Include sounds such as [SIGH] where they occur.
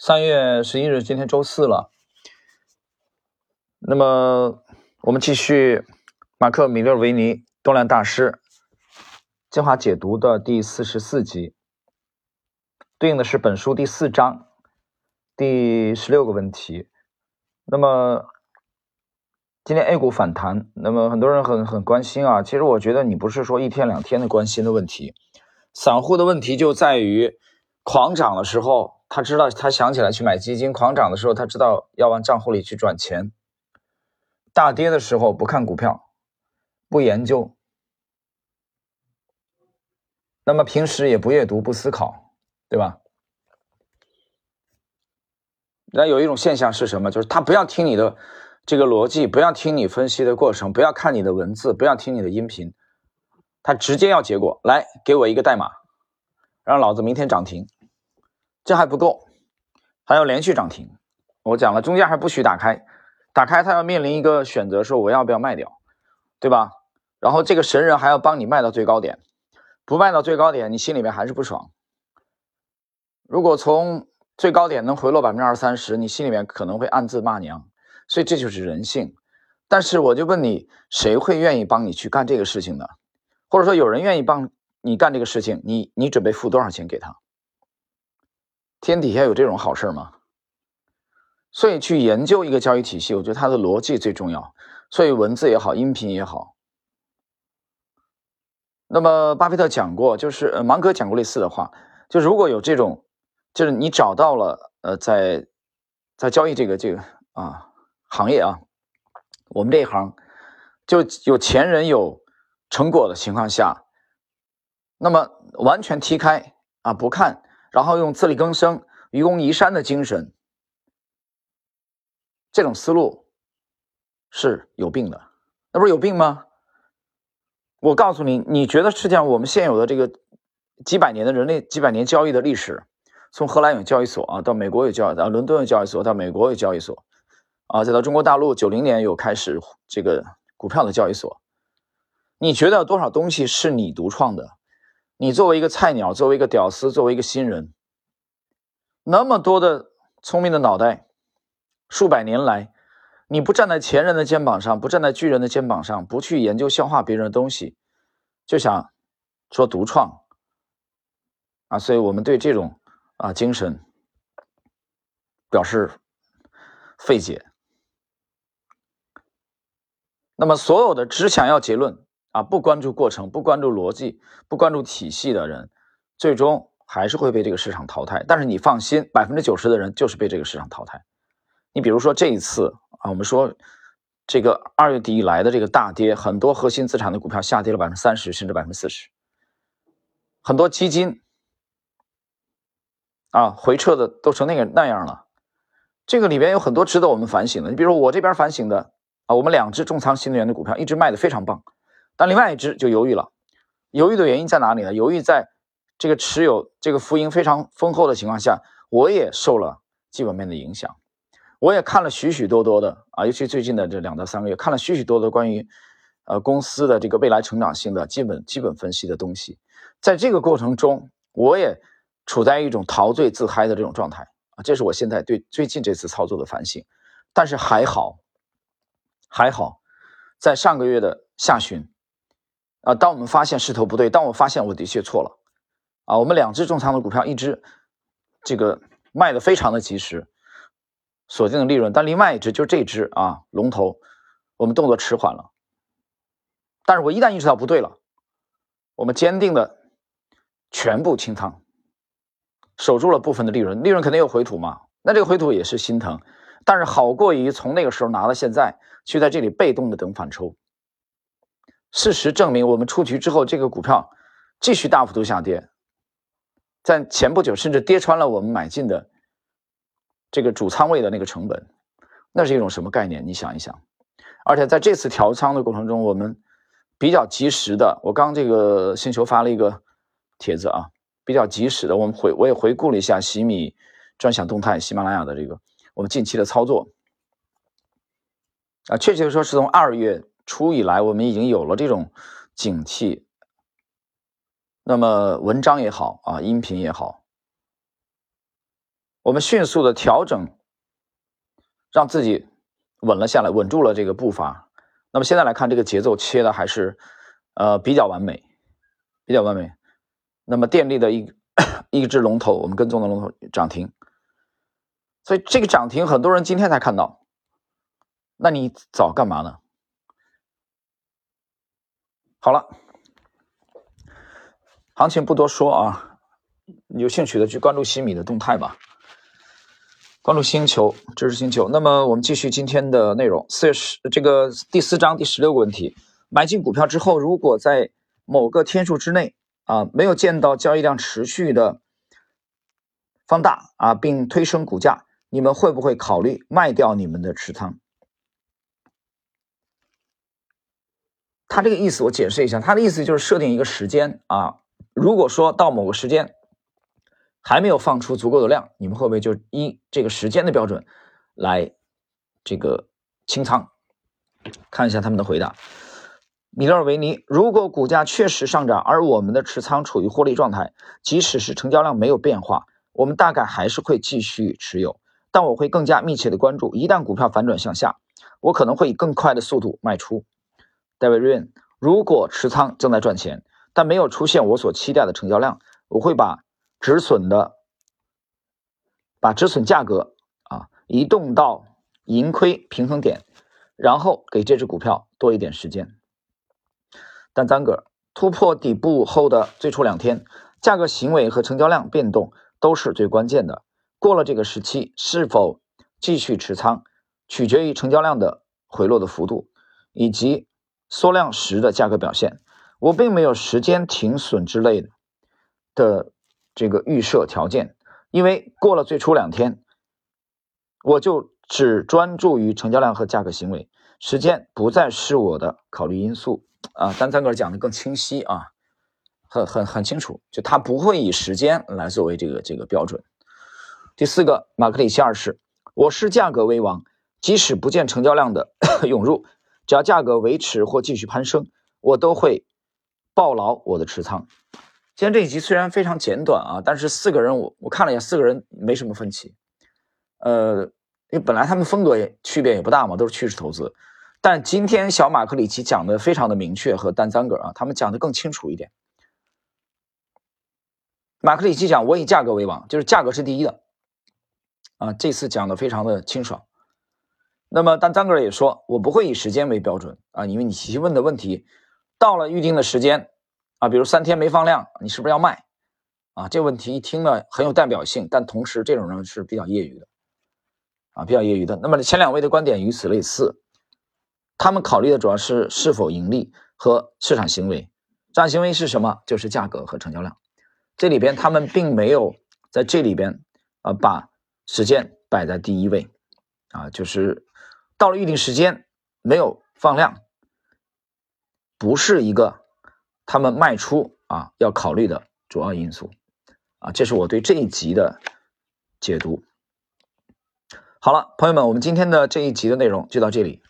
三月十一日，今天周四了。那么，我们继续马克·米勒维尼动量大师精华解读的第四十四集，对应的是本书第四章第十六个问题。那么，今天 A 股反弹，那么很多人很很关心啊。其实我觉得你不是说一天两天的关心的问题，散户的问题就在于狂涨的时候。他知道，他想起来去买基金，狂涨的时候，他知道要往账户里去转钱；大跌的时候不看股票，不研究，那么平时也不阅读、不思考，对吧？那有一种现象是什么？就是他不要听你的这个逻辑，不要听你分析的过程，不要看你的文字，不要听你的音频，他直接要结果。来，给我一个代码，让老子明天涨停。这还不够，还要连续涨停。我讲了，中间还不许打开，打开它要面临一个选择，说我要不要卖掉，对吧？然后这个神人还要帮你卖到最高点，不卖到最高点，你心里面还是不爽。如果从最高点能回落百分之二三十，你心里面可能会暗自骂娘。所以这就是人性。但是我就问你，谁会愿意帮你去干这个事情呢？或者说有人愿意帮你干这个事情，你你准备付多少钱给他？天底下有这种好事吗？所以去研究一个交易体系，我觉得它的逻辑最重要。所以文字也好，音频也好。那么巴菲特讲过，就是呃芒格讲过类似的话，就如果有这种，就是你找到了呃在在交易这个这个啊行业啊，我们这一行就有前人有成果的情况下，那么完全踢开啊不看。然后用自力更生、愚公移山的精神，这种思路是有病的，那不是有病吗？我告诉你，你觉得世界上我们现有的这个几百年的人类几百年交易的历史，从荷兰有交易所啊，到美国有交易，到伦敦有交易所，到美国有交易所，啊，再到中国大陆九零年有开始这个股票的交易所，你觉得多少东西是你独创的？你作为一个菜鸟，作为一个屌丝，作为一个新人，那么多的聪明的脑袋，数百年来，你不站在前人的肩膀上，不站在巨人的肩膀上，不去研究消化别人的东西，就想说独创啊！所以我们对这种啊精神表示费解。那么所有的只想要结论。啊，不关注过程，不关注逻辑，不关注体系的人，最终还是会被这个市场淘汰。但是你放心，百分之九十的人就是被这个市场淘汰。你比如说这一次啊，我们说这个二月底以来的这个大跌，很多核心资产的股票下跌了百分之三十，甚至百分之四十，很多基金啊回撤的都成那个那样了。这个里边有很多值得我们反省的。你比如说我这边反省的啊，我们两只重仓新能源的股票一直卖的非常棒。但另外一只就犹豫了，犹豫的原因在哪里呢？犹豫在这个持有这个浮盈非常丰厚的情况下，我也受了基本面的影响，我也看了许许多多的啊，尤其最近的这两到三个月，看了许许多多关于呃公司的这个未来成长性的基本基本分析的东西，在这个过程中，我也处在一种陶醉自嗨的这种状态啊，这是我现在对最近这次操作的反省。但是还好，还好，在上个月的下旬。啊，当我们发现势头不对，当我发现我的确错了，啊，我们两只重仓的股票，一只这个卖的非常的及时，锁定了利润，但另外一只就这只啊龙头，我们动作迟缓了。但是我一旦意识到不对了，我们坚定的全部清仓，守住了部分的利润，利润肯定有回吐嘛，那这个回吐也是心疼，但是好过于从那个时候拿到现在，去在这里被动的等反抽。事实证明，我们出局之后，这个股票继续大幅度下跌，在前不久甚至跌穿了我们买进的这个主仓位的那个成本，那是一种什么概念？你想一想。而且在这次调仓的过程中，我们比较及时的，我刚这个星球发了一个帖子啊，比较及时的，我们回我也回顾了一下喜米专享动态喜马拉雅的这个我们近期的操作啊，确切的说是从二月。初以来，我们已经有了这种警惕。那么文章也好啊，音频也好，我们迅速的调整，让自己稳了下来，稳住了这个步伐。那么现在来看，这个节奏切的还是呃比较完美，比较完美。那么电力的一一只 [COUGHS] 龙头，我们跟踪的龙头涨停，所以这个涨停很多人今天才看到，那你早干嘛呢？好了，行情不多说啊，有兴趣的去关注西米的动态吧。关注星球知识星球。那么我们继续今天的内容。四月十这个第四章第十六个问题：买进股票之后，如果在某个天数之内啊没有见到交易量持续的放大啊，并推升股价，你们会不会考虑卖掉你们的持仓？他这个意思我解释一下，他的意思就是设定一个时间啊，如果说到某个时间。还没有放出足够的量，你们会不会就依这个时间的标准来这个清仓？看一下他们的回答。米勒维尼，如果股价确实上涨，而我们的持仓处于获利状态，即使是成交量没有变化，我们大概还是会继续持有，但我会更加密切的关注，一旦股票反转向下，我可能会以更快的速度卖出。戴维瑞恩，如果持仓正在赚钱，但没有出现我所期待的成交量，我会把。止损的，把止损价格啊移动到盈亏平衡点，然后给这只股票多一点时间。但单个突破底部后的最初两天，价格行为和成交量变动都是最关键的。过了这个时期，是否继续持仓，取决于成交量的回落的幅度以及缩量时的价格表现。我并没有时间停损之类的的。这个预设条件，因为过了最初两天，我就只专注于成交量和价格行为，时间不再是我的考虑因素啊。丹赞格尔讲的更清晰啊，很很很清楚，就他不会以时间来作为这个这个标准。第四个，马克里奇二世，我视价格为王，即使不见成交量的 [COUGHS] 涌入，只要价格维持或继续攀升，我都会抱牢我的持仓。今天这一集虽然非常简短啊，但是四个人我我看了一下，四个人没什么分歧。呃，因为本来他们风格也区别也不大嘛，都是趋势投资。但今天小马克里奇讲的非常的明确，和丹赞格啊，他们讲的更清楚一点。马克里奇讲我以价格为王，就是价格是第一的啊，这次讲的非常的清爽。那么但张格也说，我不会以时间为标准啊，因为你提问的问题到了预定的时间。啊，比如三天没放量，你是不是要卖？啊，这个问题一听呢很有代表性，但同时这种人是比较业余的，啊，比较业余的。那么前两位的观点与此类似，他们考虑的主要是是否盈利和市场行为。市场行为是什么？就是价格和成交量。这里边他们并没有在这里边啊把时间摆在第一位，啊，就是到了预定时间没有放量，不是一个。他们卖出啊，要考虑的主要因素啊，这是我对这一集的解读。好了，朋友们，我们今天的这一集的内容就到这里。